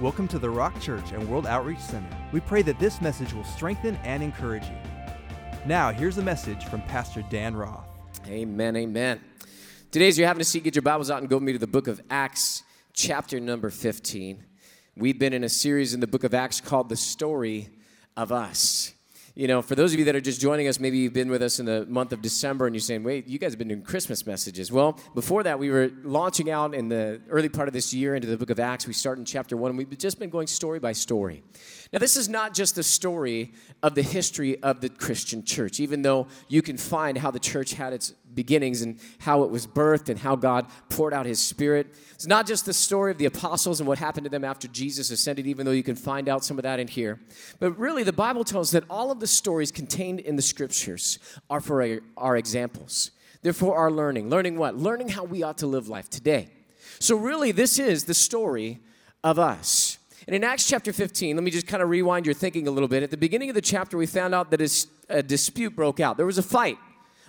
Welcome to the Rock Church and World Outreach Center. We pray that this message will strengthen and encourage you. Now, here's a message from Pastor Dan Roth. Amen, amen. Today, as you're having a seat, get your Bibles out and go with me to the book of Acts, chapter number 15. We've been in a series in the book of Acts called The Story of Us you know, for those of you that are just joining us, maybe you've been with us in the month of December and you're saying, wait, you guys have been doing Christmas messages. Well, before that, we were launching out in the early part of this year into the book of Acts. We start in chapter one, and we've just been going story by story. Now, this is not just the story of the history of the Christian church, even though you can find how the church had its beginnings and how it was birthed and how God poured out his spirit. It's not just the story of the apostles and what happened to them after Jesus ascended, even though you can find out some of that in here. But really, the Bible tells that all of the stories contained in the scriptures are for our, examples. They're our learning. Learning what? Learning how we ought to live life today. So, really, this is the story of us. And in Acts chapter 15, let me just kind of rewind your thinking a little bit. At the beginning of the chapter, we found out that a dispute broke out. There was a fight.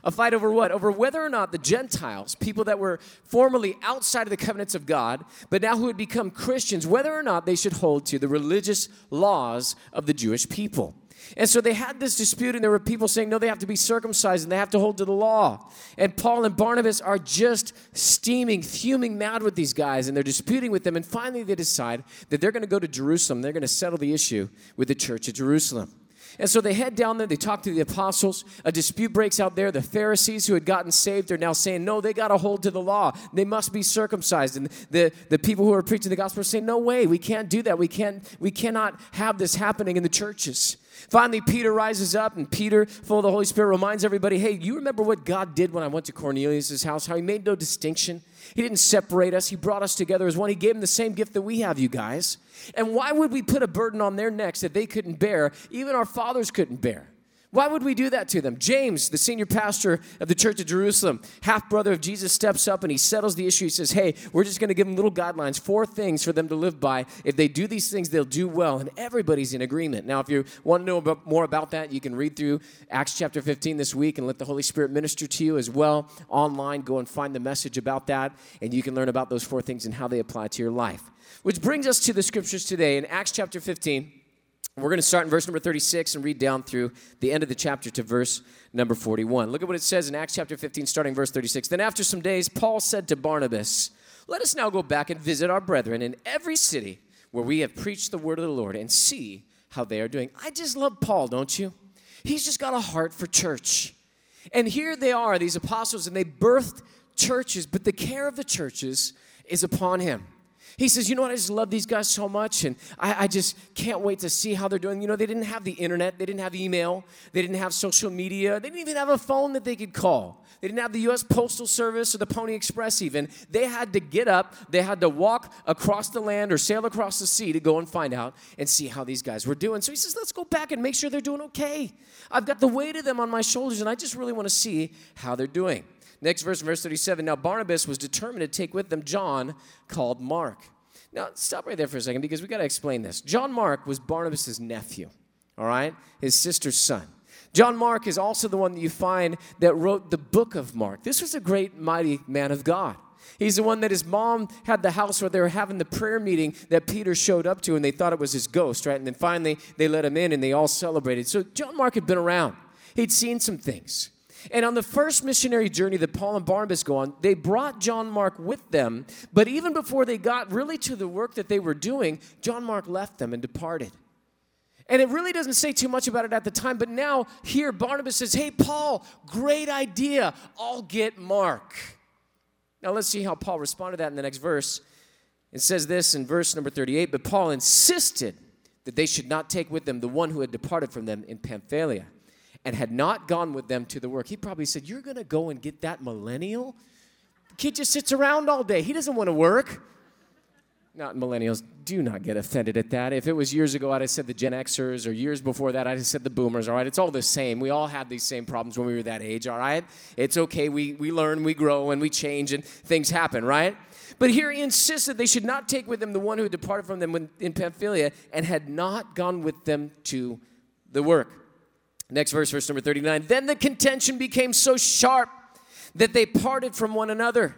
A fight over what? Over whether or not the Gentiles, people that were formerly outside of the covenants of God, but now who had become Christians, whether or not they should hold to the religious laws of the Jewish people. And so they had this dispute, and there were people saying, no, they have to be circumcised and they have to hold to the law. And Paul and Barnabas are just steaming, fuming mad with these guys, and they're disputing with them. And finally, they decide that they're going to go to Jerusalem. They're going to settle the issue with the church at Jerusalem. And so they head down there, they talk to the apostles. A dispute breaks out there. The Pharisees who had gotten saved are now saying, no, they got to hold to the law. They must be circumcised. And the, the people who are preaching the gospel are saying, no way, we can't do that. We, can't, we cannot have this happening in the churches. Finally, Peter rises up, and Peter, full of the Holy Spirit, reminds everybody hey, you remember what God did when I went to Cornelius' house? How he made no distinction? He didn't separate us, he brought us together as one. He gave them the same gift that we have, you guys. And why would we put a burden on their necks that they couldn't bear, even our fathers couldn't bear? Why would we do that to them? James, the senior pastor of the church of Jerusalem, half brother of Jesus, steps up and he settles the issue. He says, Hey, we're just going to give them little guidelines, four things for them to live by. If they do these things, they'll do well. And everybody's in agreement. Now, if you want to know about, more about that, you can read through Acts chapter 15 this week and let the Holy Spirit minister to you as well online. Go and find the message about that, and you can learn about those four things and how they apply to your life. Which brings us to the scriptures today in Acts chapter 15. We're going to start in verse number 36 and read down through the end of the chapter to verse number 41. Look at what it says in Acts chapter 15, starting verse 36. Then after some days, Paul said to Barnabas, Let us now go back and visit our brethren in every city where we have preached the word of the Lord and see how they are doing. I just love Paul, don't you? He's just got a heart for church. And here they are, these apostles, and they birthed churches, but the care of the churches is upon him. He says, You know what? I just love these guys so much, and I, I, just can't wait to see how they're doing. You know, they didn't have the internet, they didn't have email, they didn't have social media, they didn't even have a phone that they could call. They didn't have the US Postal Service or the Pony Express, even. They had to get up, they had to walk across the land or sail across the sea to go and find out and see how these guys were doing. So he says, Let's go back and make sure they're doing okay. I've got the weight of them on my shoulders, and I just really want to see how they're doing. Next verse, verse 37. Now Barnabas was determined to take with them John, called Mark. Now, stop right there for a second because we got to explain this. John Mark was Barnabas' nephew, all right? His sister's son. John Mark is also the one that you find that wrote the book of Mark. This was a great, mighty man of God. He's the one that his mom had the house where they were having the prayer meeting that Peter showed up to, and they thought it was his ghost, right? And then finally they let him in and they all celebrated. So John Mark had been around, he'd seen some things. And on the first missionary journey that Paul and Barnabas go on, they brought John Mark with them. But even before they got really to the work that they were doing, John Mark left them and departed. And it really doesn't say too much about it at the time, but now here Barnabas says, Hey, Paul, great idea. I'll get Mark. Now let's see how Paul responded to that in the next verse. It says this in verse number 38 But Paul insisted that they should not take with them the one who had departed from them in Pamphylia and had not gone with them to the work, he probably said, You're going to go and get that millennial? The kid just sits around all day. He doesn't want to work. Not millennials, do not get offended at that. If it was years ago, I'd have said the Gen Xers, or years before that, I'd have said the boomers, all right? It's all the same. We all had these same problems when we were that age, all right? It's okay. We, we learn, we grow, and we change, and things happen, right? But here he insisted they should not take with them the one who departed from them in Pamphylia and had not gone with them to the work. Next verse, verse number 39. Then the contention became so sharp that they parted from one another.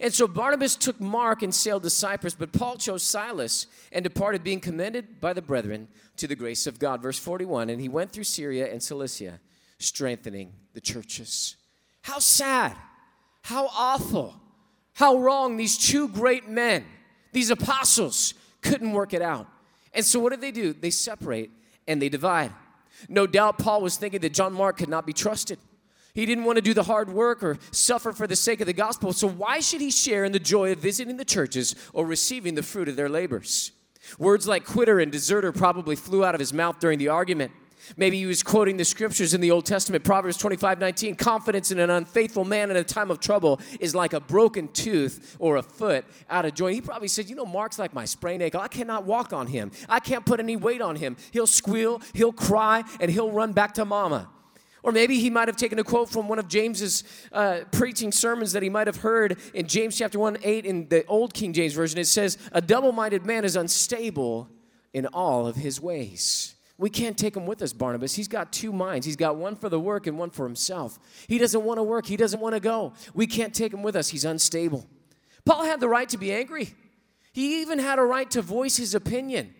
And so Barnabas took Mark and sailed to Cyprus, but Paul chose Silas and departed, being commended by the brethren to the grace of God. Verse 41 And he went through Syria and Cilicia, strengthening the churches. How sad, how awful, how wrong these two great men, these apostles, couldn't work it out. And so what did they do? They separate and they divide. No doubt Paul was thinking that John Mark could not be trusted. He didn't want to do the hard work or suffer for the sake of the gospel. So, why should he share in the joy of visiting the churches or receiving the fruit of their labors? Words like quitter and deserter probably flew out of his mouth during the argument. Maybe he was quoting the scriptures in the Old Testament, Proverbs 25 19. Confidence in an unfaithful man in a time of trouble is like a broken tooth or a foot out of joint. He probably said, You know, Mark's like my sprained ankle. I cannot walk on him. I can't put any weight on him. He'll squeal, he'll cry, and he'll run back to mama. Or maybe he might have taken a quote from one of James's uh, preaching sermons that he might have heard in James chapter 1 8 in the old King James Version. It says, A double minded man is unstable in all of his ways. We can't take him with us, Barnabas. He's got two minds. He's got one for the work and one for himself. He doesn't want to work, he doesn't want to go. We can't take him with us. He's unstable. Paul had the right to be angry, he even had a right to voice his opinion.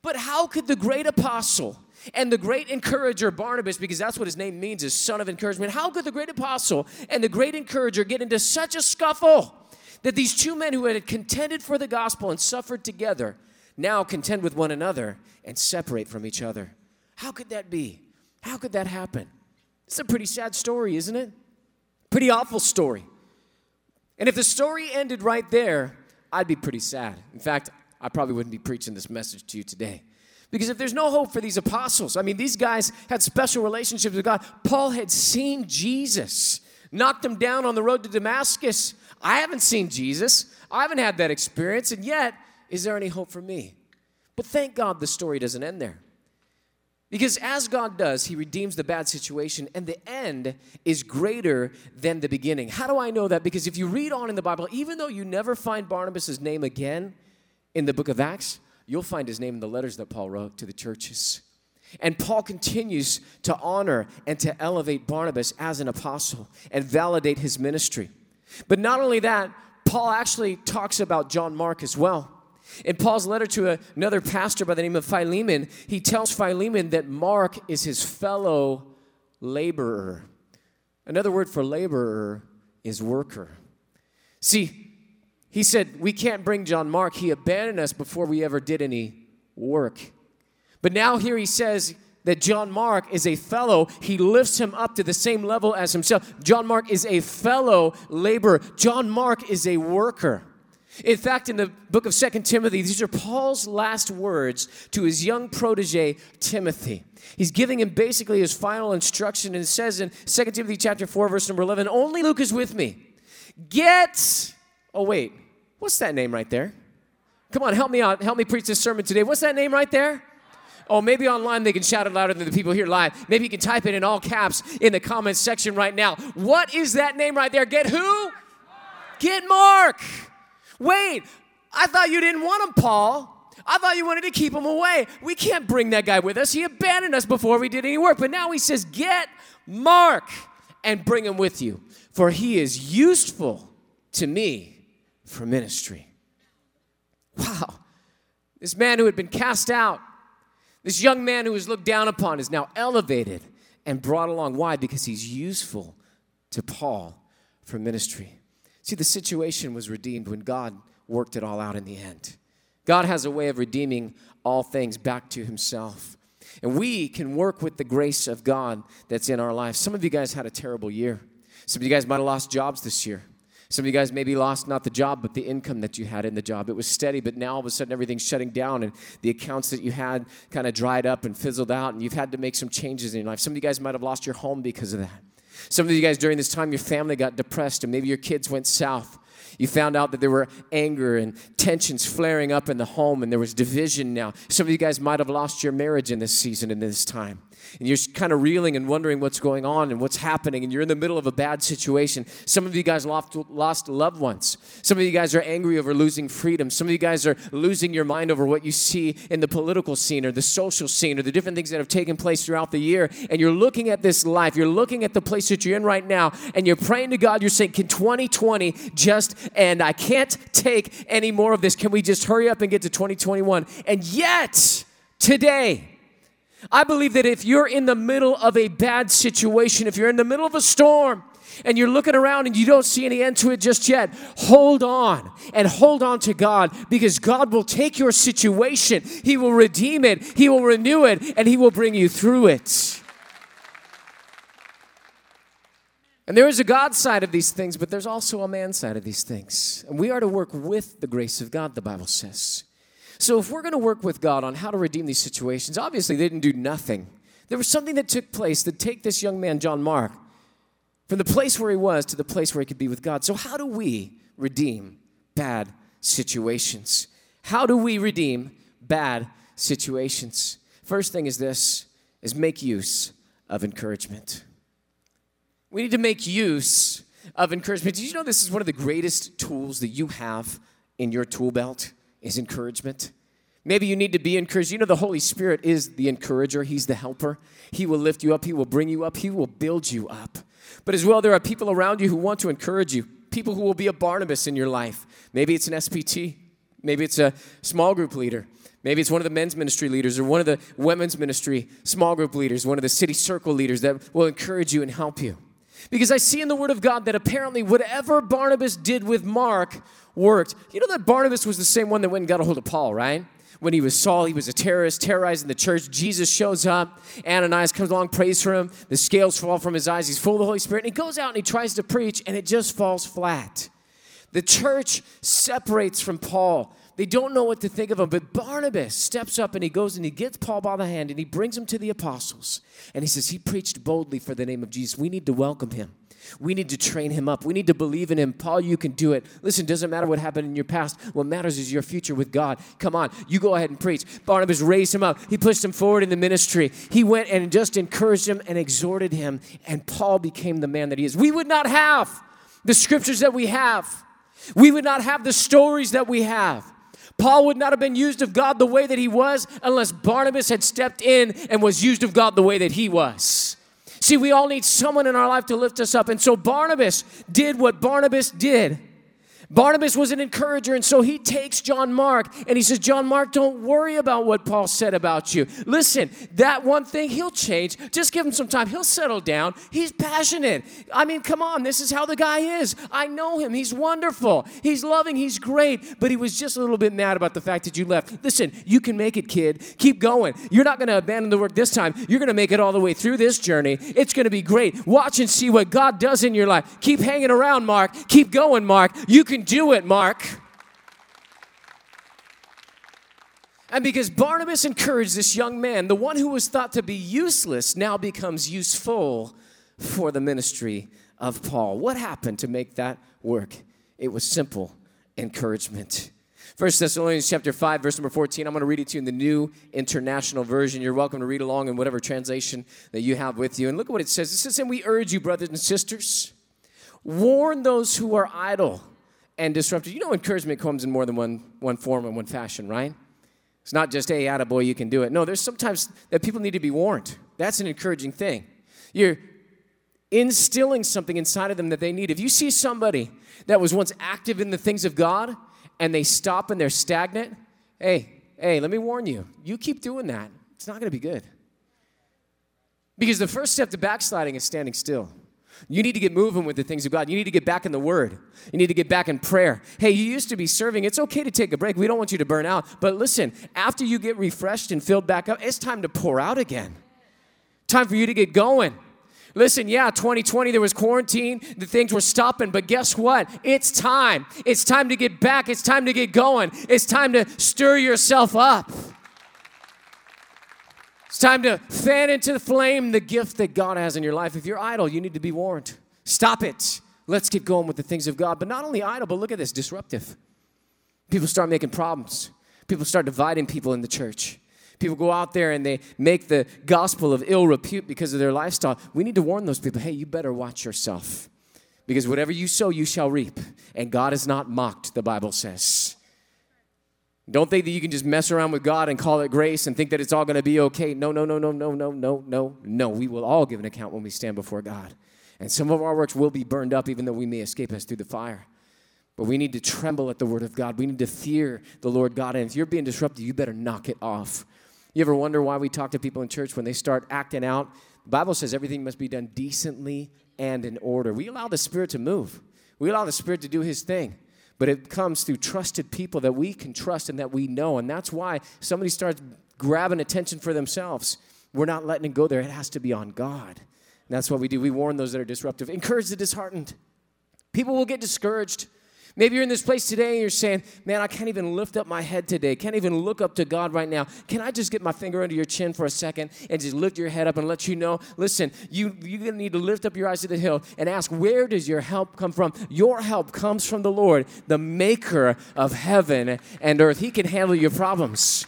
But how could the great apostle, and the great encourager Barnabas, because that's what his name means, is son of encouragement. How could the great apostle and the great encourager get into such a scuffle that these two men who had contended for the gospel and suffered together now contend with one another and separate from each other? How could that be? How could that happen? It's a pretty sad story, isn't it? Pretty awful story. And if the story ended right there, I'd be pretty sad. In fact, I probably wouldn't be preaching this message to you today. Because if there's no hope for these apostles, I mean, these guys had special relationships with God. Paul had seen Jesus, knocked him down on the road to Damascus. I haven't seen Jesus, I haven't had that experience, and yet, is there any hope for me? But thank God the story doesn't end there. Because as God does, He redeems the bad situation, and the end is greater than the beginning. How do I know that? Because if you read on in the Bible, even though you never find Barnabas' name again in the book of Acts, you'll find his name in the letters that Paul wrote to the churches. And Paul continues to honor and to elevate Barnabas as an apostle and validate his ministry. But not only that, Paul actually talks about John Mark as well. In Paul's letter to another pastor by the name of Philemon, he tells Philemon that Mark is his fellow laborer. Another word for laborer is worker. See, he said, We can't bring John Mark. He abandoned us before we ever did any work. But now here he says that John Mark is a fellow. He lifts him up to the same level as himself. John Mark is a fellow laborer. John Mark is a worker. In fact, in the book of Second Timothy, these are Paul's last words to his young protege, Timothy. He's giving him basically his final instruction, and says in Second Timothy chapter 4, verse number 11, only Luke is with me. Get, oh wait, What's that name right there? Come on, help me out. Help me preach this sermon today. What's that name right there? Oh, maybe online they can shout it louder than the people here live. Maybe you can type it in all caps in the comments section right now. What is that name right there? Get who? Get Mark. Wait, I thought you didn't want him, Paul. I thought you wanted to keep him away. We can't bring that guy with us. He abandoned us before we did any work. But now he says, Get Mark and bring him with you, for he is useful to me for ministry. Wow. This man who had been cast out, this young man who was looked down upon, is now elevated and brought along. Why? Because he's useful to Paul for ministry. See, the situation was redeemed when God worked it all out in the end. God has a way of redeeming all things back to himself. And we can work with the grace of God that's in our lives. Some of you guys had a terrible year. Some of you guys might have lost jobs this year. Some of you guys maybe lost not the job, but the income that you had in the job. It was steady, but now all of a sudden everything's shutting down and the accounts that you had kind of dried up and fizzled out, and you've had to make some changes in your life. Some of you guys might have lost your home because of that. Some of you guys during this time, your family got depressed, and maybe your kids went south. You found out that there were anger and tensions flaring up in the home, and there was division now. Some of you guys might have lost your marriage in this season, in this time and you're kind of reeling and wondering what's going on and what's happening, and you're in the middle of a bad situation. Some of you guys lost, lost loved ones. Some of you guys are angry over losing freedom. Some of you guys are losing your mind over what you see in the political scene or the social scene or the different things that have taken place throughout the year. And you're looking at this life, you're looking at the place that you're in right now, and you're praying to God, you're saying, Can 2020 just and I can't take any more of this. Can we just hurry up and get to 2021? And yet, today, I believe that if you're in the middle of a bad situation, if you're in the middle of a storm, and you're looking around and you don't see any end to it just yet, hold on and hold on to God because God will take your situation, He will redeem it, He will renew it, and He will bring you through it. And there is a God side of these things, but there's also a man side of these things. And we are to work with the grace of God, the Bible says. So if we're going to work with God on how to redeem these situations, obviously they didn't do nothing. There was something that took place to take this young man, John Mark, from the place where he was to the place where he could be with God. So, how do we redeem bad situations? How do we redeem bad situations? First thing is this is make use of encouragement. We need to make use of encouragement. Did you know this is one of the greatest tools that you have in your tool belt is encouragement? Maybe you need to be encouraged. You know, the Holy Spirit is the encourager, He's the helper. He will lift you up, He will bring you up, He will build you up. But as well, there are people around you who want to encourage you, people who will be a Barnabas in your life. Maybe it's an SPT, maybe it's a small group leader. Maybe it's one of the men's ministry leaders or one of the women's ministry small group leaders, one of the city circle leaders that will encourage you and help you. Because I see in the Word of God that apparently whatever Barnabas did with Mark worked. You know that Barnabas was the same one that went and got a hold of Paul, right? when he was Saul, he was a terrorist, terrorizing the church. Jesus shows up. Ananias comes along, prays for him. The scales fall from his eyes. He's full of the Holy Spirit. And he goes out and he tries to preach, and it just falls flat. The church separates from Paul. They don't know what to think of him. But Barnabas steps up and he goes and he gets Paul by the hand and he brings him to the apostles. And he says, He preached boldly for the name of Jesus. We need to welcome him. We need to train him up. We need to believe in him. Paul, you can do it. Listen, doesn't matter what happened in your past. What matters is your future with God. Come on, you go ahead and preach. Barnabas raised him up. He pushed him forward in the ministry. He went and just encouraged him and exhorted him, and Paul became the man that he is. We would not have the scriptures that we have. We would not have the stories that we have. Paul would not have been used of God the way that he was unless Barnabas had stepped in and was used of God the way that he was. See, we all need someone in our life to lift us up. And so Barnabas did what Barnabas did. Barnabas was an encourager, and so he takes John Mark and he says, John Mark, don't worry about what Paul said about you. Listen, that one thing, he'll change. Just give him some time. He'll settle down. He's passionate. I mean, come on, this is how the guy is. I know him. He's wonderful. He's loving. He's great. But he was just a little bit mad about the fact that you left. Listen, you can make it, kid. Keep going. You're not going to abandon the work this time. You're going to make it all the way through this journey. It's going to be great. Watch and see what God does in your life. Keep hanging around, Mark. Keep going, Mark. You can do it, Mark. And because Barnabas encouraged this young man, the one who was thought to be useless now becomes useful for the ministry of Paul. What happened to make that work? It was simple encouragement. First Thessalonians chapter 5, verse number 14. I'm going to read it to you in the New International Version. You're welcome to read along in whatever translation that you have with you. And look at what it says. It says, And we urge you, brothers and sisters, warn those who are idle and disruptive. You know, encouragement comes in more than one, one form and one fashion, right? It's not just, hey, boy, you can do it. No, there's sometimes that people need to be warned. That's an encouraging thing. You're instilling something inside of them that they need. If you see somebody that was once active in the things of God and they stop and they're stagnant, hey, hey, let me warn you, you keep doing that, it's not going to be good. Because the first step to backsliding is standing still. You need to get moving with the things of God. You need to get back in the Word. You need to get back in prayer. Hey, you used to be serving. It's okay to take a break. We don't want you to burn out. But listen, after you get refreshed and filled back up, it's time to pour out again. Time for you to get going. Listen, yeah, 2020, there was quarantine, the things were stopping, but guess what? It's time. It's time to get back. It's time to get going. It's time to stir yourself up. It's time to fan into the flame the gift that God has in your life. If you're idle, you need to be warned. Stop it. Let's get going with the things of God. But not only idle, but look at this disruptive. People start making problems. People start dividing people in the church. People go out there and they make the gospel of ill repute because of their lifestyle. We need to warn those people hey, you better watch yourself. Because whatever you sow, you shall reap. And God is not mocked, the Bible says. Don't think that you can just mess around with God and call it grace and think that it's all going to be okay. No, no, no, no, no, no, no, no, no. We will all give an account when we stand before God. And some of our works will be burned up, even though we may escape us through the fire. But we need to tremble at the word of God. We need to fear the Lord God. And if you're being disrupted, you better knock it off. You ever wonder why we talk to people in church when they start acting out? The Bible says everything must be done decently and in order. We allow the Spirit to move, we allow the Spirit to do His thing. But it comes through trusted people that we can trust and that we know. And that's why somebody starts grabbing attention for themselves. We're not letting it go there. It has to be on God. And that's what we do. We warn those that are disruptive, encourage the disheartened. People will get discouraged. Maybe you're in this place today and you're saying, Man, I can't even lift up my head today. Can't even look up to God right now. Can I just get my finger under your chin for a second and just lift your head up and let you know? Listen, you, you're going to need to lift up your eyes to the hill and ask, Where does your help come from? Your help comes from the Lord, the maker of heaven and earth. He can handle your problems.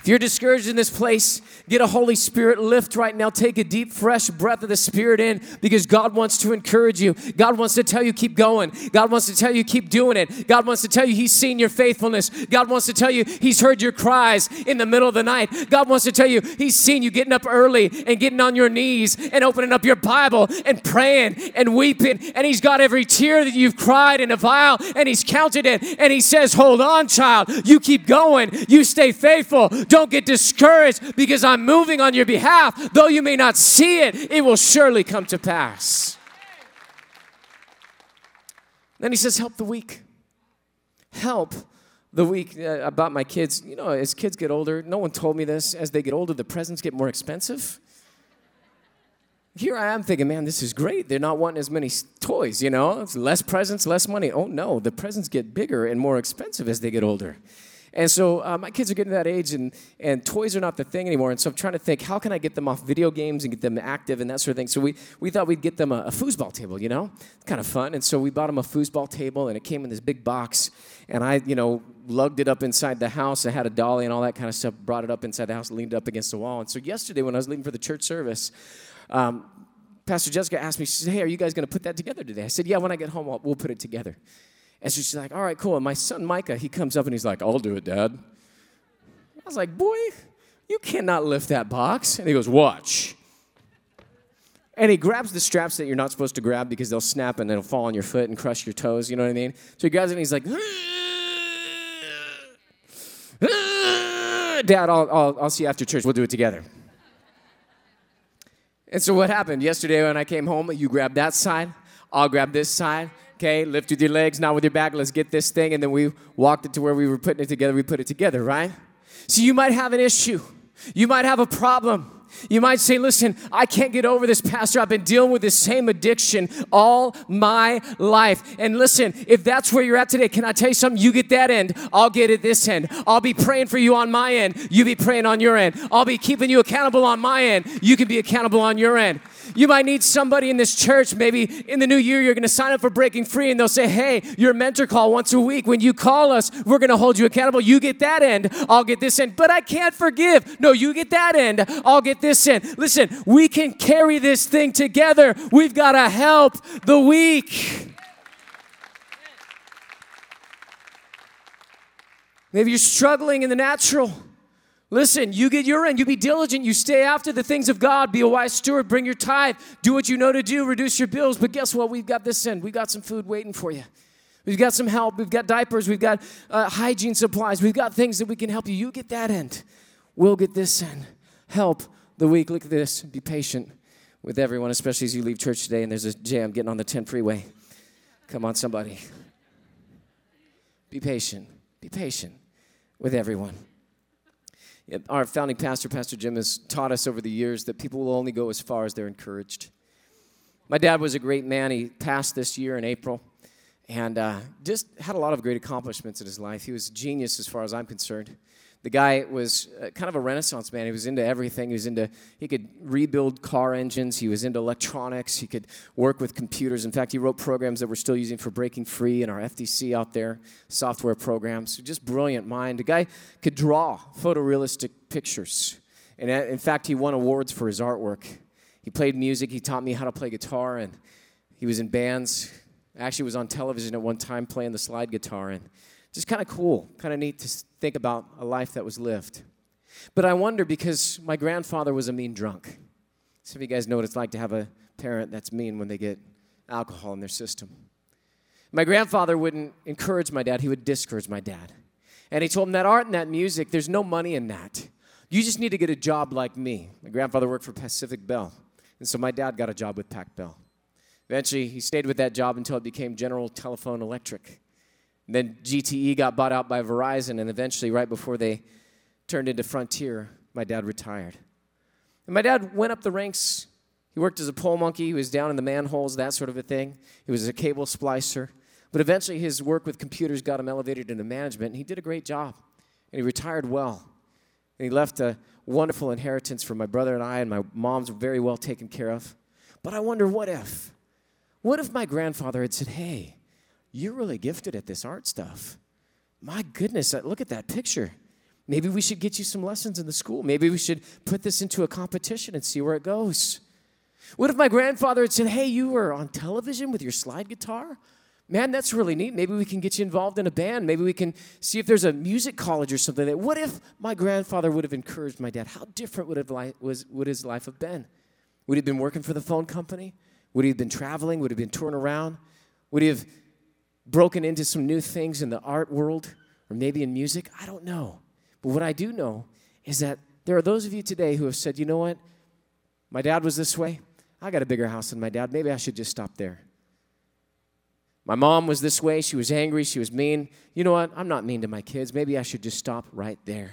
If you're discouraged in this place, get a Holy Spirit lift right now. Take a deep, fresh breath of the Spirit in because God wants to encourage you. God wants to tell you, keep going. God wants to tell you, keep doing it. God wants to tell you, He's seen your faithfulness. God wants to tell you, He's heard your cries in the middle of the night. God wants to tell you, He's seen you getting up early and getting on your knees and opening up your Bible and praying and weeping. And He's got every tear that you've cried in a vial and He's counted it. And He says, Hold on, child. You keep going. You stay faithful. Don't get discouraged because I'm moving on your behalf. Though you may not see it, it will surely come to pass. Then he says, Help the weak. Help the weak. Uh, about my kids, you know, as kids get older, no one told me this. As they get older, the presents get more expensive. Here I am thinking, man, this is great. They're not wanting as many toys, you know? It's less presents, less money. Oh no, the presents get bigger and more expensive as they get older. And so uh, my kids are getting to that age, and, and toys are not the thing anymore. And so I'm trying to think, how can I get them off video games and get them active and that sort of thing? So we, we thought we'd get them a, a foosball table, you know? It's kind of fun. And so we bought them a foosball table, and it came in this big box. And I, you know, lugged it up inside the house. I had a dolly and all that kind of stuff, brought it up inside the house, leaned it up against the wall. And so yesterday, when I was leaving for the church service, um, Pastor Jessica asked me, she said, Hey, are you guys going to put that together today? I said, Yeah, when I get home, I'll, we'll put it together. And so she's like, All right, cool. And my son Micah, he comes up and he's like, I'll do it, Dad. I was like, Boy, you cannot lift that box. And he goes, Watch. And he grabs the straps that you're not supposed to grab because they'll snap and it'll fall on your foot and crush your toes. You know what I mean? So he grabs it and he's like, ah, Dad, I'll, I'll, I'll see you after church. We'll do it together. And so what happened? Yesterday when I came home, you grab that side, I'll grab this side. Okay, lift with your legs, not with your back. Let's get this thing. And then we walked it to where we were putting it together. We put it together, right? So you might have an issue. You might have a problem. You might say, listen, I can't get over this, Pastor. I've been dealing with this same addiction all my life. And listen, if that's where you're at today, can I tell you something? You get that end, I'll get it this end. I'll be praying for you on my end, you be praying on your end. I'll be keeping you accountable on my end, you can be accountable on your end. You might need somebody in this church. Maybe in the new year, you're going to sign up for Breaking Free, and they'll say, Hey, your mentor call once a week. When you call us, we're going to hold you accountable. You get that end, I'll get this end. But I can't forgive. No, you get that end, I'll get this end. Listen, we can carry this thing together. We've got to help the weak. Maybe you're struggling in the natural. Listen, you get your end. You be diligent. You stay after the things of God. Be a wise steward. Bring your tithe. Do what you know to do. Reduce your bills. But guess what? We've got this end. We've got some food waiting for you. We've got some help. We've got diapers. We've got uh, hygiene supplies. We've got things that we can help you. You get that end. We'll get this end. Help the weak. Look at this. Be patient with everyone, especially as you leave church today and there's a jam getting on the 10 freeway. Come on, somebody. Be patient. Be patient with everyone. Our founding pastor, Pastor Jim, has taught us over the years that people will only go as far as they're encouraged. My dad was a great man. He passed this year in April and uh, just had a lot of great accomplishments in his life. He was a genius as far as I'm concerned. The guy was uh, kind of a renaissance man. He was into everything. He was into, he could rebuild car engines. He was into electronics. He could work with computers. In fact, he wrote programs that we're still using for Breaking Free and our FDC out there, software programs. Just brilliant mind. The guy could draw photorealistic pictures. And uh, in fact, he won awards for his artwork. He played music. He taught me how to play guitar, and he was in bands. Actually, was on television at one time playing the slide guitar. And just kind of cool, kind of neat to think about a life that was lived. But I wonder because my grandfather was a mean drunk. Some of you guys know what it's like to have a parent that's mean when they get alcohol in their system. My grandfather wouldn't encourage my dad, he would discourage my dad. And he told him that art and that music, there's no money in that. You just need to get a job like me. My grandfather worked for Pacific Bell. And so my dad got a job with Pac Bell. Eventually, he stayed with that job until it became General Telephone Electric. Then GTE got bought out by Verizon, and eventually, right before they turned into Frontier, my dad retired. And my dad went up the ranks. He worked as a pole monkey, he was down in the manholes, that sort of a thing. He was a cable splicer. But eventually, his work with computers got him elevated into management, and he did a great job. And he retired well. And he left a wonderful inheritance for my brother and I, and my mom's very well taken care of. But I wonder what if? What if my grandfather had said, Hey, you're really gifted at this art stuff. My goodness, uh, look at that picture. Maybe we should get you some lessons in the school. Maybe we should put this into a competition and see where it goes. What if my grandfather had said, Hey, you were on television with your slide guitar? Man, that's really neat. Maybe we can get you involved in a band. Maybe we can see if there's a music college or something. That what if my grandfather would have encouraged my dad? How different would have li- was would his life have been? Would he have been working for the phone company? Would he have been traveling? Would he have been touring around? Would he have broken into some new things in the art world or maybe in music? I don't know. But what I do know is that there are those of you today who have said, you know what? My dad was this way. I got a bigger house than my dad. Maybe I should just stop there. My mom was this way. She was angry. She was mean. You know what? I'm not mean to my kids. Maybe I should just stop right there.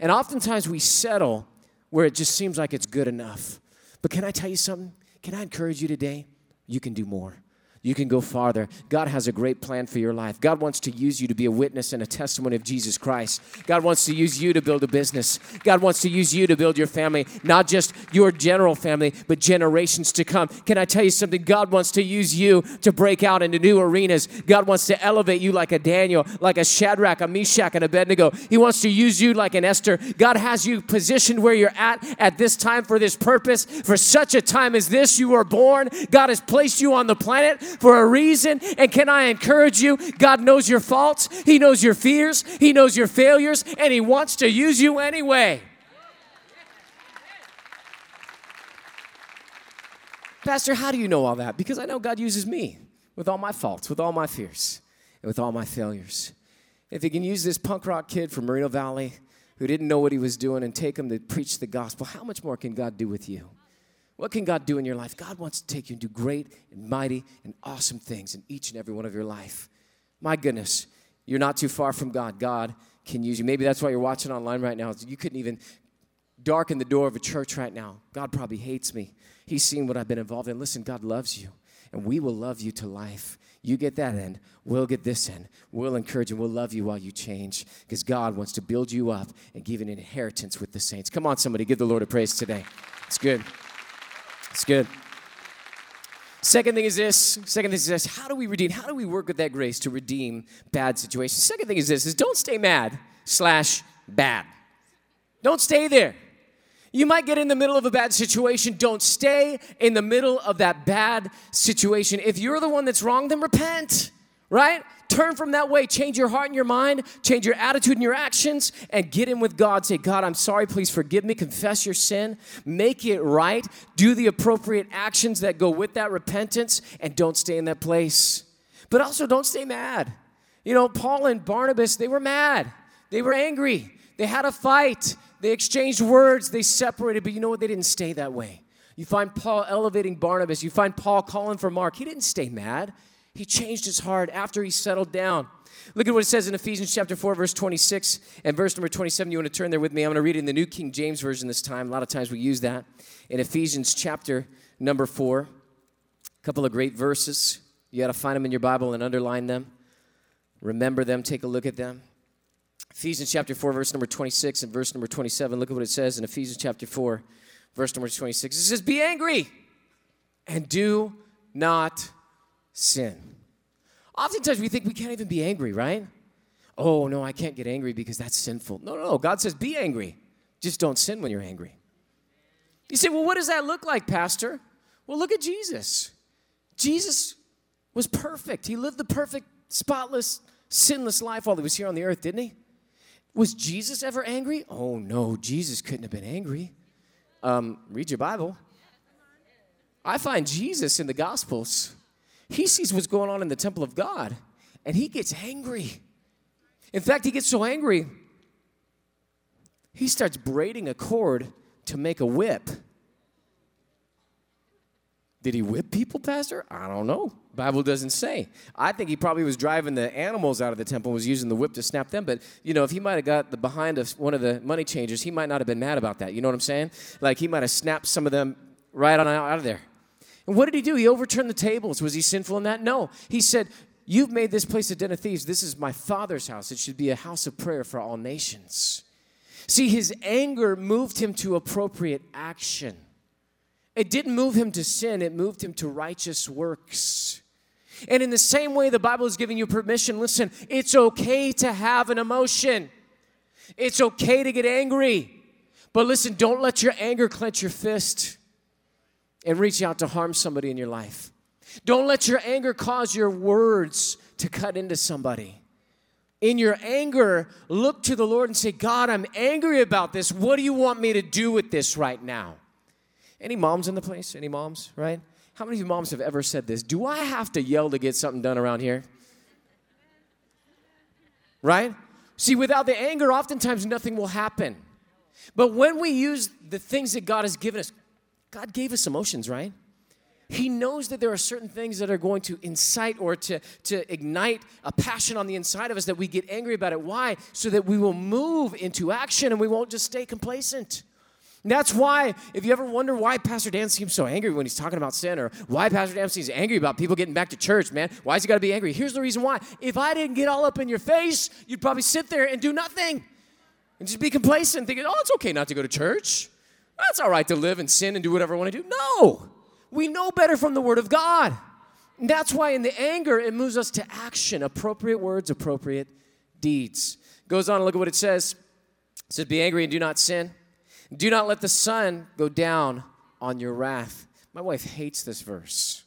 And oftentimes we settle where it just seems like it's good enough. But can I tell you something? Can I encourage you today? You can do more you can go farther. God has a great plan for your life. God wants to use you to be a witness and a testimony of Jesus Christ. God wants to use you to build a business. God wants to use you to build your family, not just your general family, but generations to come. Can I tell you something? God wants to use you to break out into new arenas. God wants to elevate you like a Daniel, like a Shadrach, a Meshach, and Abednego. He wants to use you like an Esther. God has you positioned where you're at at this time for this purpose. For such a time as this, you were born. God has placed you on the planet for a reason. And can I encourage you? God knows your faults, He knows your fears, He knows your failures, and He wants to use you anyway. Pastor, how do you know all that? Because I know God uses me with all my faults, with all my fears, and with all my failures. If He can use this punk rock kid from Moreno Valley who didn't know what he was doing and take him to preach the gospel, how much more can God do with you? What can God do in your life? God wants to take you and do great and mighty and awesome things in each and every one of your life. My goodness, you're not too far from God. God can use you. Maybe that's why you're watching online right now. You couldn't even darken the door of a church right now. God probably hates me. He's seen what I've been involved in. Listen, God loves you, and we will love you to life. You get that end, we'll get this end. We'll encourage and we'll love you while you change because God wants to build you up and give an inheritance with the saints. Come on, somebody, give the Lord a praise today. It's good. It's good. Second thing is this. Second thing is this. How do we redeem? How do we work with that grace to redeem bad situations? Second thing is this: is don't stay mad slash bad. Don't stay there. You might get in the middle of a bad situation. Don't stay in the middle of that bad situation. If you're the one that's wrong, then repent, right? Turn from that way. Change your heart and your mind. Change your attitude and your actions and get in with God. Say, God, I'm sorry. Please forgive me. Confess your sin. Make it right. Do the appropriate actions that go with that repentance and don't stay in that place. But also, don't stay mad. You know, Paul and Barnabas, they were mad. They were angry. They had a fight. They exchanged words. They separated. But you know what? They didn't stay that way. You find Paul elevating Barnabas. You find Paul calling for Mark. He didn't stay mad. He changed his heart after he settled down. Look at what it says in Ephesians chapter 4, verse 26 and verse number 27. You want to turn there with me? I'm going to read it in the New King James Version this time. A lot of times we use that. In Ephesians chapter number 4, a couple of great verses. You got to find them in your Bible and underline them. Remember them, take a look at them. Ephesians chapter 4, verse number 26 and verse number 27. Look at what it says in Ephesians chapter 4, verse number 26. It says, Be angry and do not sin. Oftentimes we think we can't even be angry, right? Oh, no, I can't get angry because that's sinful. No, no, no. God says be angry. Just don't sin when you're angry. You say, well, what does that look like, Pastor? Well, look at Jesus. Jesus was perfect. He lived the perfect, spotless, sinless life while he was here on the earth, didn't he? Was Jesus ever angry? Oh, no, Jesus couldn't have been angry. Um, read your Bible. I find Jesus in the Gospels he sees what's going on in the temple of God and he gets angry. In fact, he gets so angry, he starts braiding a cord to make a whip. Did he whip people, Pastor? I don't know. Bible doesn't say. I think he probably was driving the animals out of the temple and was using the whip to snap them. But, you know, if he might have got the behind of one of the money changers, he might not have been mad about that. You know what I'm saying? Like he might have snapped some of them right on out of there. And what did he do? He overturned the tables. Was he sinful in that? No. He said, You've made this place a den of thieves. This is my father's house. It should be a house of prayer for all nations. See, his anger moved him to appropriate action. It didn't move him to sin, it moved him to righteous works. And in the same way, the Bible is giving you permission listen, it's okay to have an emotion, it's okay to get angry. But listen, don't let your anger clench your fist and reach out to harm somebody in your life. Don't let your anger cause your words to cut into somebody. In your anger, look to the Lord and say, God, I'm angry about this. What do you want me to do with this right now? Any moms in the place? Any moms, right? How many of you moms have ever said this? Do I have to yell to get something done around here? Right? See, without the anger, oftentimes nothing will happen. But when we use the things that God has given us, God gave us emotions, right? He knows that there are certain things that are going to incite or to, to ignite a passion on the inside of us that we get angry about it. Why? So that we will move into action and we won't just stay complacent. And that's why, if you ever wonder why Pastor Dan seems so angry when he's talking about sin, or why Pastor Dan seems angry about people getting back to church, man, why has he got to be angry? Here's the reason why. If I didn't get all up in your face, you'd probably sit there and do nothing and just be complacent, thinking, oh, it's okay not to go to church. That's all right to live and sin and do whatever I want to do. No, we know better from the Word of God. And that's why in the anger, it moves us to action appropriate words, appropriate deeds. Goes on, and look at what it says. It says, Be angry and do not sin. Do not let the sun go down on your wrath. My wife hates this verse.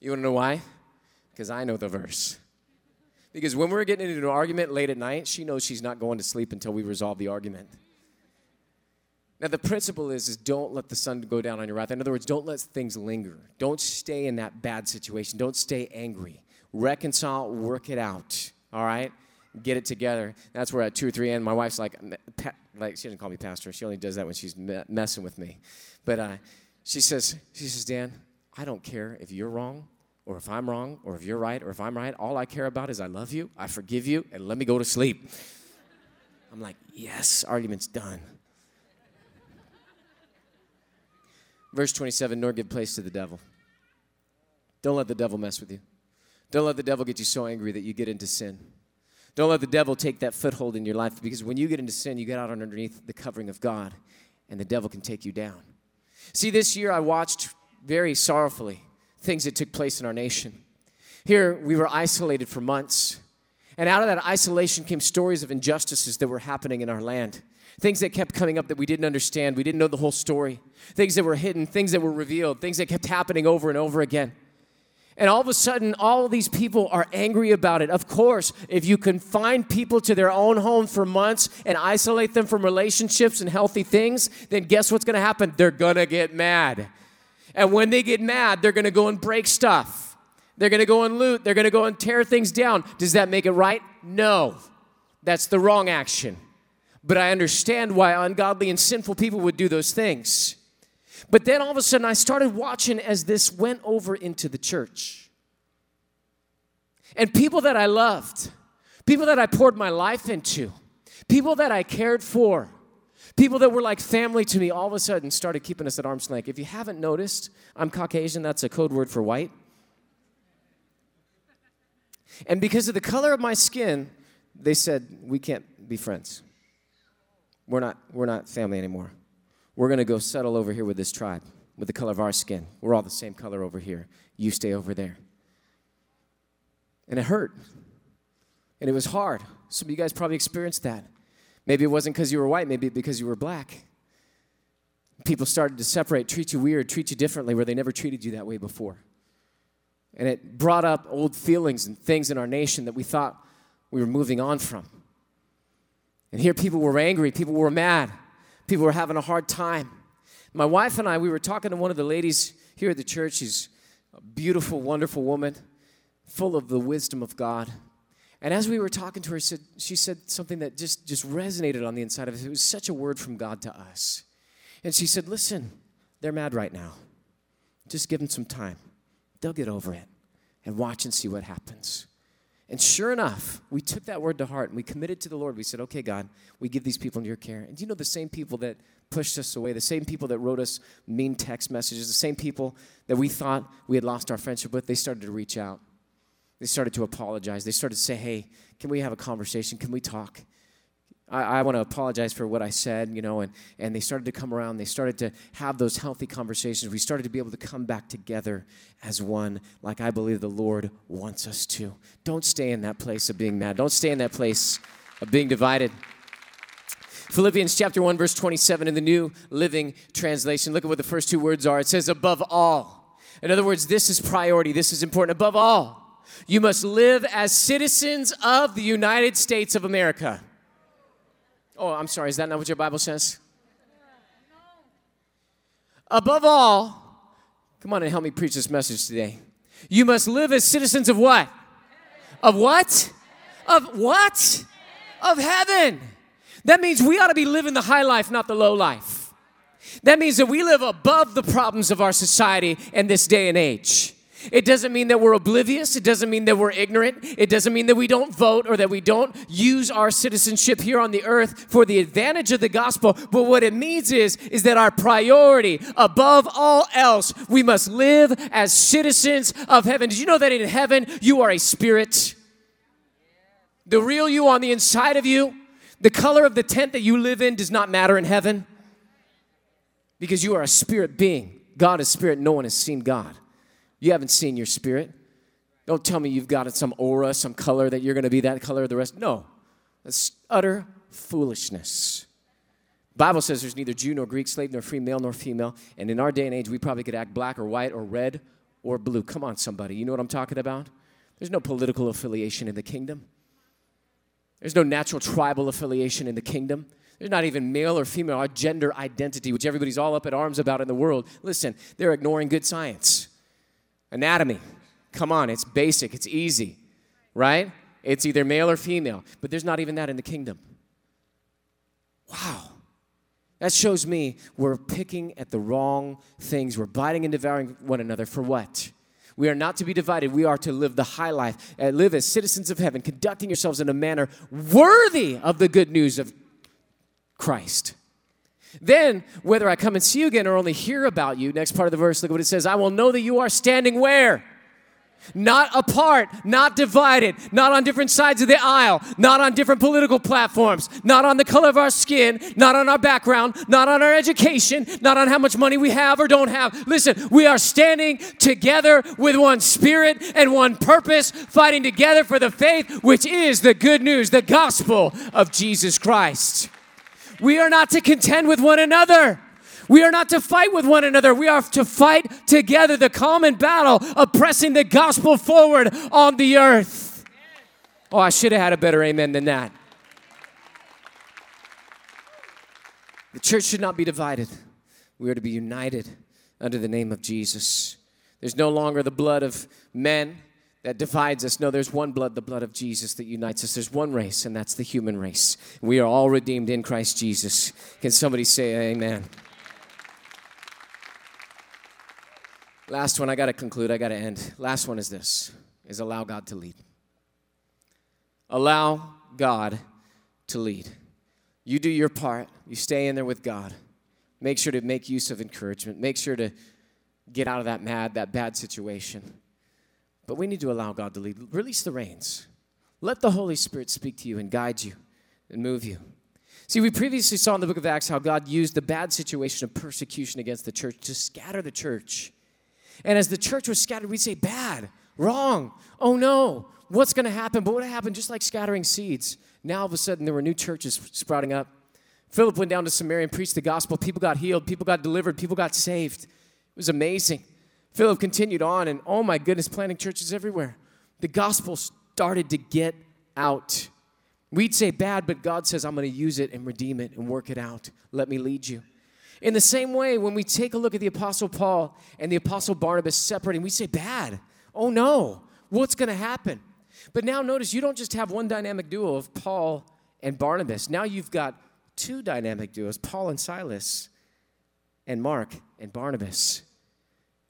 You want to know why? Because I know the verse. Because when we're getting into an argument late at night, she knows she's not going to sleep until we resolve the argument. Now the principle is, is don't let the sun go down on your wrath. In other words, don't let things linger. Don't stay in that bad situation. Don't stay angry. Reconcile, work it out. All right? get it together. That's where at two or three and my wife's like, like she doesn't call me pastor. She only does that when she's messing with me. But uh, she says, she says, Dan, I don't care if you're wrong or if I'm wrong or if you're right or if I'm right. All I care about is I love you, I forgive you, and let me go to sleep. I'm like, yes, argument's done. Verse 27 nor give place to the devil. Don't let the devil mess with you. Don't let the devil get you so angry that you get into sin. Don't let the devil take that foothold in your life because when you get into sin, you get out underneath the covering of God and the devil can take you down. See, this year I watched very sorrowfully things that took place in our nation. Here we were isolated for months, and out of that isolation came stories of injustices that were happening in our land. Things that kept coming up that we didn't understand. We didn't know the whole story. Things that were hidden, things that were revealed, things that kept happening over and over again. And all of a sudden, all these people are angry about it. Of course, if you confine people to their own home for months and isolate them from relationships and healthy things, then guess what's gonna happen? They're gonna get mad. And when they get mad, they're gonna go and break stuff. They're gonna go and loot. They're gonna go and tear things down. Does that make it right? No. That's the wrong action. But I understand why ungodly and sinful people would do those things. But then all of a sudden, I started watching as this went over into the church. And people that I loved, people that I poured my life into, people that I cared for, people that were like family to me, all of a sudden started keeping us at arm's length. If you haven't noticed, I'm Caucasian, that's a code word for white. And because of the color of my skin, they said, We can't be friends. We're not, we're not family anymore we're going to go settle over here with this tribe with the color of our skin. We're all the same color over here. You stay over there. And it hurt. And it was hard. Some of you guys probably experienced that. Maybe it wasn't because you were white, maybe because you were black. People started to separate, treat you weird, treat you differently where they never treated you that way before. And it brought up old feelings and things in our nation that we thought we were moving on from. And here people were angry, people were mad. People were having a hard time. My wife and I, we were talking to one of the ladies here at the church. She's a beautiful, wonderful woman, full of the wisdom of God. And as we were talking to her, she said something that just, just resonated on the inside of us. It was such a word from God to us. And she said, Listen, they're mad right now. Just give them some time. They'll get over it. And watch and see what happens. And sure enough, we took that word to heart and we committed to the Lord. We said, Okay, God, we give these people into your care. And you know the same people that pushed us away, the same people that wrote us mean text messages, the same people that we thought we had lost our friendship with, they started to reach out. They started to apologize. They started to say, hey, can we have a conversation? Can we talk? I, I want to apologize for what I said, you know, and, and they started to come around. They started to have those healthy conversations. We started to be able to come back together as one, like I believe the Lord wants us to. Don't stay in that place of being mad. Don't stay in that place of being divided. Philippians chapter 1, verse 27 in the New Living Translation. Look at what the first two words are. It says, above all. In other words, this is priority. This is important. Above all you must live as citizens of the United States of America. Oh, I'm sorry, is that not what your Bible says? Above all, come on and help me preach this message today. You must live as citizens of what? Of what? Of what? Of heaven. That means we ought to be living the high life, not the low life. That means that we live above the problems of our society in this day and age. It doesn't mean that we're oblivious. It doesn't mean that we're ignorant. It doesn't mean that we don't vote or that we don't use our citizenship here on the earth for the advantage of the gospel. But what it means is, is that our priority, above all else, we must live as citizens of heaven. Did you know that in heaven you are a spirit? The real you on the inside of you, the color of the tent that you live in does not matter in heaven because you are a spirit being. God is spirit. No one has seen God. You haven't seen your spirit. Don't tell me you've got some aura, some color that you're going to be that color of the rest. No, that's utter foolishness. Bible says there's neither Jew nor Greek, slave nor free, male nor female. And in our day and age, we probably could act black or white or red or blue. Come on, somebody. You know what I'm talking about? There's no political affiliation in the kingdom. There's no natural tribal affiliation in the kingdom. There's not even male or female, our gender identity, which everybody's all up at arms about in the world. Listen, they're ignoring good science. Anatomy. Come on, it's basic, it's easy, right? It's either male or female, but there's not even that in the kingdom. Wow. That shows me we're picking at the wrong things. We're biting and devouring one another for what? We are not to be divided. We are to live the high life, and live as citizens of heaven, conducting yourselves in a manner worthy of the good news of Christ. Then, whether I come and see you again or only hear about you, next part of the verse, look what it says I will know that you are standing where? Not apart, not divided, not on different sides of the aisle, not on different political platforms, not on the color of our skin, not on our background, not on our education, not on how much money we have or don't have. Listen, we are standing together with one spirit and one purpose, fighting together for the faith, which is the good news, the gospel of Jesus Christ. We are not to contend with one another. We are not to fight with one another. We are to fight together the common battle of pressing the gospel forward on the earth. Oh, I should have had a better amen than that. The church should not be divided. We are to be united under the name of Jesus. There's no longer the blood of men that divides us. No, there's one blood, the blood of Jesus, that unites us. There's one race, and that's the human race. We are all redeemed in Christ Jesus. Can somebody say amen? Last one, I got to conclude, I got to end. Last one is this is allow God to lead. Allow God to lead. You do your part. You stay in there with God. Make sure to make use of encouragement. Make sure to get out of that mad, that bad situation. But we need to allow God to lead. Release the reins. Let the Holy Spirit speak to you and guide you and move you. See, we previously saw in the book of Acts how God used the bad situation of persecution against the church to scatter the church. And as the church was scattered, we'd say, bad, wrong, oh no, what's going to happen? But what happened? Just like scattering seeds. Now all of a sudden there were new churches sprouting up. Philip went down to Samaria and preached the gospel. People got healed, people got delivered, people got saved. It was amazing. Philip continued on, and oh my goodness, planting churches everywhere. The gospel started to get out. We'd say bad, but God says, I'm going to use it and redeem it and work it out. Let me lead you. In the same way, when we take a look at the Apostle Paul and the Apostle Barnabas separating, we say, bad. Oh no, what's going to happen? But now notice you don't just have one dynamic duo of Paul and Barnabas. Now you've got two dynamic duos, Paul and Silas, and Mark and Barnabas.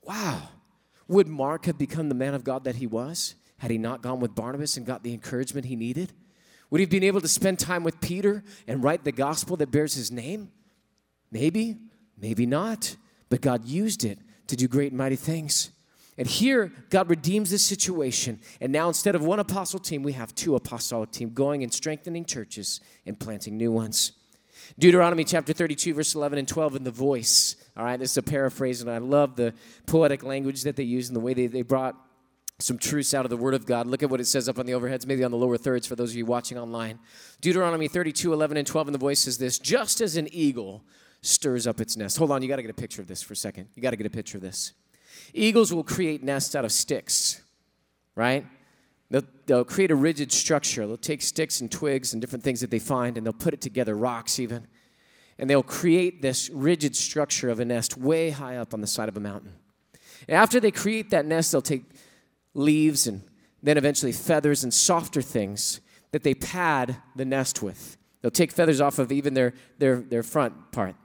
Wow. Would Mark have become the man of God that he was had he not gone with Barnabas and got the encouragement he needed? Would he have been able to spend time with Peter and write the gospel that bears his name? Maybe, maybe not. But God used it to do great and mighty things. And here, God redeems this situation. And now, instead of one apostle team, we have two apostolic team going and strengthening churches and planting new ones. Deuteronomy chapter 32, verse 11 and 12 in the voice. All right, this is a paraphrase, and I love the poetic language that they use and the way they, they brought some truths out of the Word of God. Look at what it says up on the overheads, maybe on the lower thirds for those of you watching online. Deuteronomy 32, 11 and 12 in the voice says this Just as an eagle stirs up its nest. Hold on, you got to get a picture of this for a second. You got to get a picture of this. Eagles will create nests out of sticks, right? They'll, they'll, create a rigid structure. They'll take sticks and twigs and different things that they find and they'll put it together, rocks even. And they'll create this rigid structure of a nest way high up on the side of a mountain. And after they create that nest, they'll take leaves and then eventually feathers and softer things that they pad the nest with. They'll take feathers off of even their, their, their front part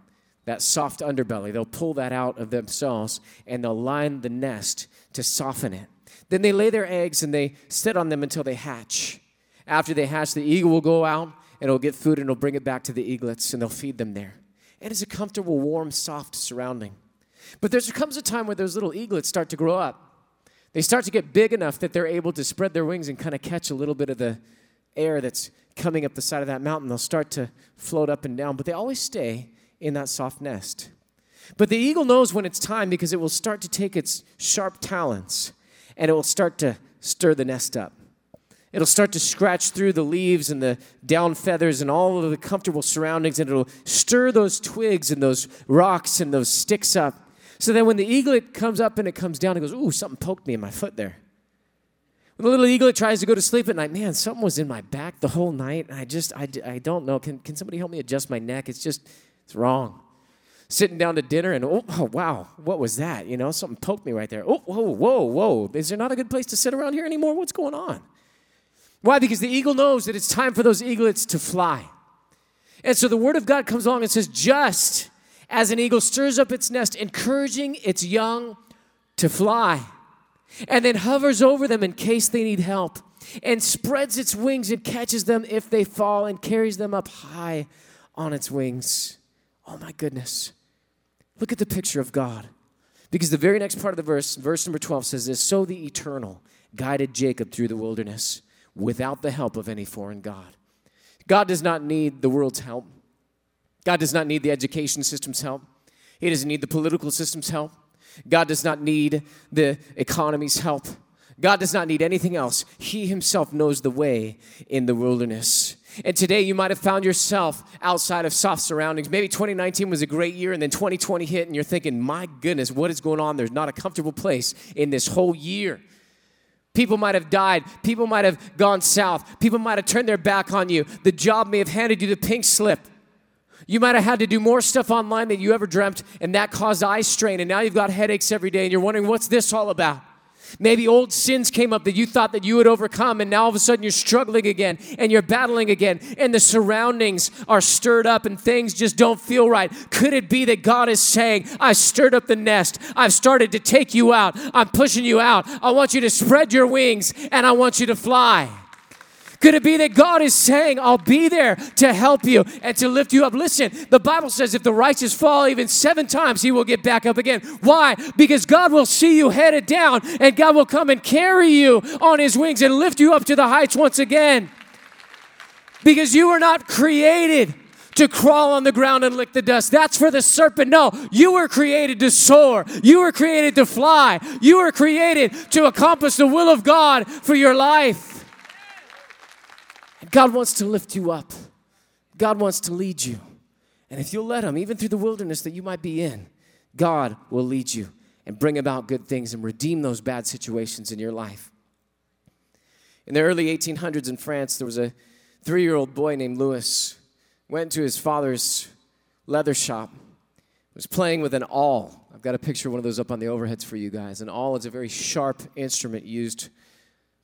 that soft underbelly. They'll pull that out of themselves and they'll line the nest to soften it. Then they lay their eggs and they sit on them until they hatch. After they hatch, the eagle will go out and it'll get food and it'll bring it back to the eaglets and they'll feed them there. It is a comfortable, warm, soft surrounding. But there comes a time where those little eaglets start to grow up. They start to get big enough that they're able to spread their wings and kind of catch a little bit of the air that's coming up the side of that mountain. They'll start to float up and down, but they always stay in that soft nest. But the eagle knows when it's time because it will start to take its sharp talons and it will start to stir the nest up. It'll start to scratch through the leaves and the down feathers and all of the comfortable surroundings, and it'll stir those twigs and those rocks and those sticks up. So that when the eaglet comes up and it comes down, it goes, Ooh, something poked me in my foot there. When the little eaglet tries to go to sleep at night, man, something was in my back the whole night. And I just, I, I don't know. Can, can somebody help me adjust my neck? It's just, it's wrong. Sitting down to dinner and, oh, oh, wow, what was that? You know, something poked me right there. Oh, whoa, whoa, whoa. Is there not a good place to sit around here anymore? What's going on? Why? Because the eagle knows that it's time for those eaglets to fly. And so the word of God comes along and says, just as an eagle stirs up its nest, encouraging its young to fly, and then hovers over them in case they need help, and spreads its wings and catches them if they fall, and carries them up high on its wings. Oh my goodness. Look at the picture of God. Because the very next part of the verse, verse number 12 says this So the eternal guided Jacob through the wilderness without the help of any foreign God. God does not need the world's help. God does not need the education system's help. He doesn't need the political system's help. God does not need the economy's help. God does not need anything else. He himself knows the way in the wilderness. And today you might have found yourself outside of soft surroundings. Maybe 2019 was a great year and then 2020 hit and you're thinking, my goodness, what is going on? There's not a comfortable place in this whole year. People might have died. People might have gone south. People might have turned their back on you. The job may have handed you the pink slip. You might have had to do more stuff online than you ever dreamt, and that caused eye strain. And now you've got headaches every day, and you're wondering, what's this all about? Maybe old sins came up that you thought that you would overcome, and now all of a sudden you're struggling again and you're battling again, and the surroundings are stirred up and things just don't feel right. Could it be that God is saying, I stirred up the nest, I've started to take you out, I'm pushing you out, I want you to spread your wings, and I want you to fly? Could it be that God is saying, I'll be there to help you and to lift you up? Listen, the Bible says if the righteous fall even seven times, he will get back up again. Why? Because God will see you headed down and God will come and carry you on his wings and lift you up to the heights once again. Because you were not created to crawl on the ground and lick the dust. That's for the serpent. No, you were created to soar. You were created to fly. You were created to accomplish the will of God for your life. God wants to lift you up. God wants to lead you. And if you'll let Him, even through the wilderness that you might be in, God will lead you and bring about good things and redeem those bad situations in your life. In the early 1800s in France, there was a three year old boy named Louis. Went to his father's leather shop, was playing with an awl. I've got a picture of one of those up on the overheads for you guys. An awl is a very sharp instrument used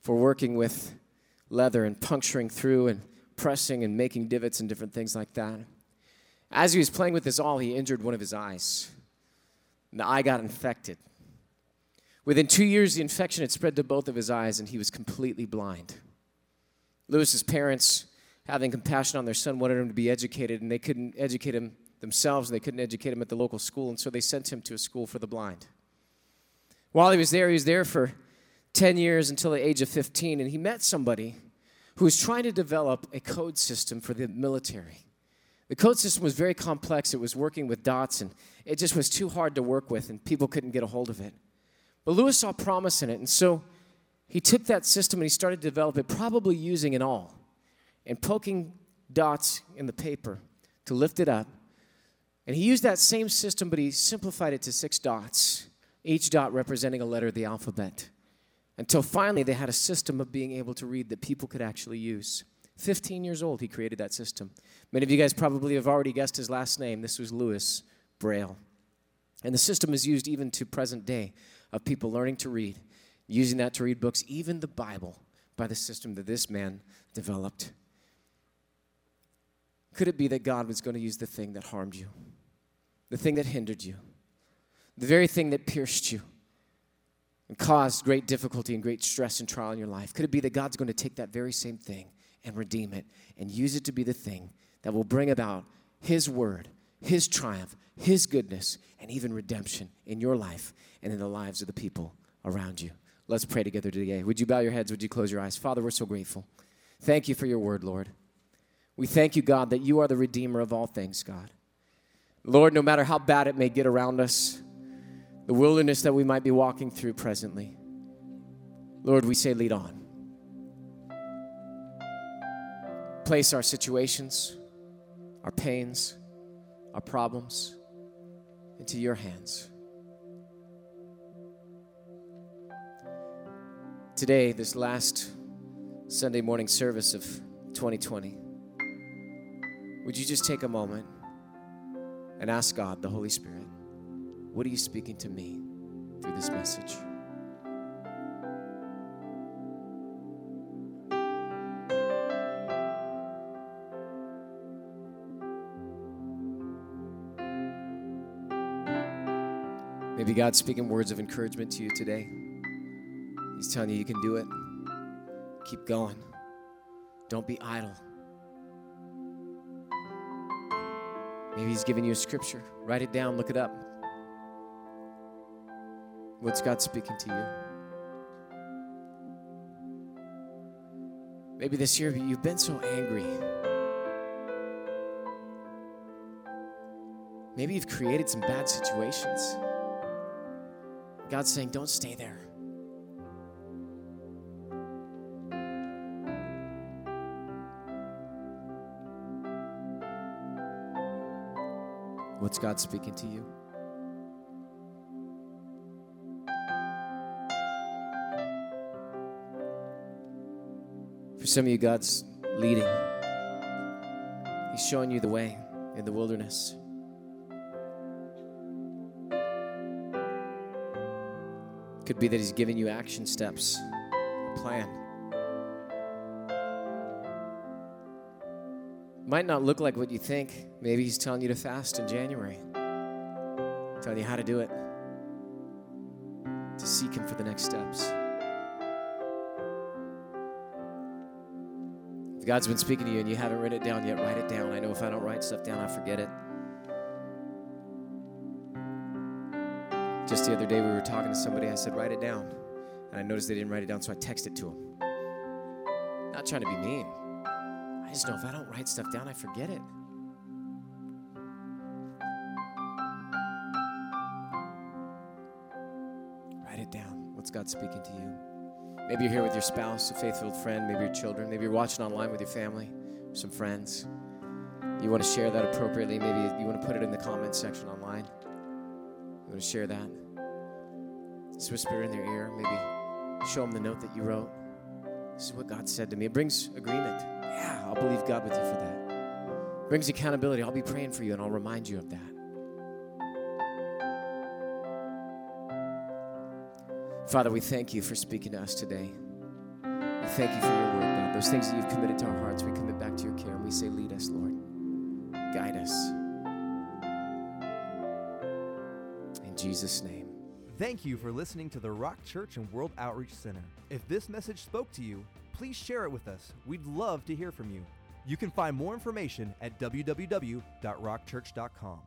for working with leather and puncturing through and pressing and making divots and different things like that. As he was playing with this awl, he injured one of his eyes. And the eye got infected. Within two years, the infection had spread to both of his eyes, and he was completely blind. Louis's parents, having compassion on their son, wanted him to be educated, and they couldn't educate him themselves, and they couldn't educate him at the local school, and so they sent him to a school for the blind. While he was there, he was there for 10 years until the age of 15, and he met somebody who was trying to develop a code system for the military. The code system was very complex. It was working with dots, and it just was too hard to work with, and people couldn't get a hold of it. But Louis saw promise in it, and so he took that system and he started to develop it, probably using an awl and poking dots in the paper to lift it up. And he used that same system, but he simplified it to six dots, each dot representing a letter of the alphabet until finally they had a system of being able to read that people could actually use. 15 years old, he created that system. Many of you guys probably have already guessed his last name. This was Louis Braille. And the system is used even to present day of people learning to read, using that to read books, even the Bible, by the system that this man developed. Could it be that God was going to use the thing that harmed you, the thing that hindered you, the very thing that pierced you? And caused great difficulty and great stress and trial in your life? Could it be that God's going to take that very same thing and redeem it and use it to be the thing that will bring about His word, His triumph, His goodness, and even redemption in your life and in the lives of the people around you? Let's pray together today. Would you bow your heads? Would you close your eyes? Father, we're so grateful. Thank you for your word, Lord. We thank you, God, that you are the Redeemer of all things, God. Lord, no matter how bad it may get around us, the wilderness that we might be walking through presently. Lord, we say, lead on. Place our situations, our pains, our problems into your hands. Today, this last Sunday morning service of 2020, would you just take a moment and ask God, the Holy Spirit, what are you speaking to me through this message? Maybe God's speaking words of encouragement to you today. He's telling you you can do it. Keep going. Don't be idle. Maybe He's giving you a scripture. Write it down, look it up. What's God speaking to you? Maybe this year you've been so angry. Maybe you've created some bad situations. God's saying, don't stay there. What's God speaking to you? Some of you, God's leading. He's showing you the way in the wilderness. Could be that He's giving you action steps, a plan. Might not look like what you think. Maybe He's telling you to fast in January, telling you how to do it, to seek Him for the next steps. If God's been speaking to you and you haven't written it down yet, write it down. I know if I don't write stuff down, I forget it. Just the other day, we were talking to somebody. I said, write it down. And I noticed they didn't write it down, so I texted it to them. Not trying to be mean. I just know if I don't write stuff down, I forget it. Write it down. What's God speaking to you? Maybe you're here with your spouse, a faithful friend, maybe your children, maybe you're watching online with your family, some friends. You want to share that appropriately. Maybe you want to put it in the comments section online. You want to share that. Just whisper in their ear. Maybe show them the note that you wrote. This is what God said to me. It brings agreement. Yeah, I'll believe God with you for that. It brings accountability. I'll be praying for you and I'll remind you of that. Father, we thank you for speaking to us today. We thank you for your word, God. Those things that you've committed to our hearts, we commit back to your care and we say, Lead us, Lord. Guide us. In Jesus' name. Thank you for listening to the Rock Church and World Outreach Center. If this message spoke to you, please share it with us. We'd love to hear from you. You can find more information at www.rockchurch.com.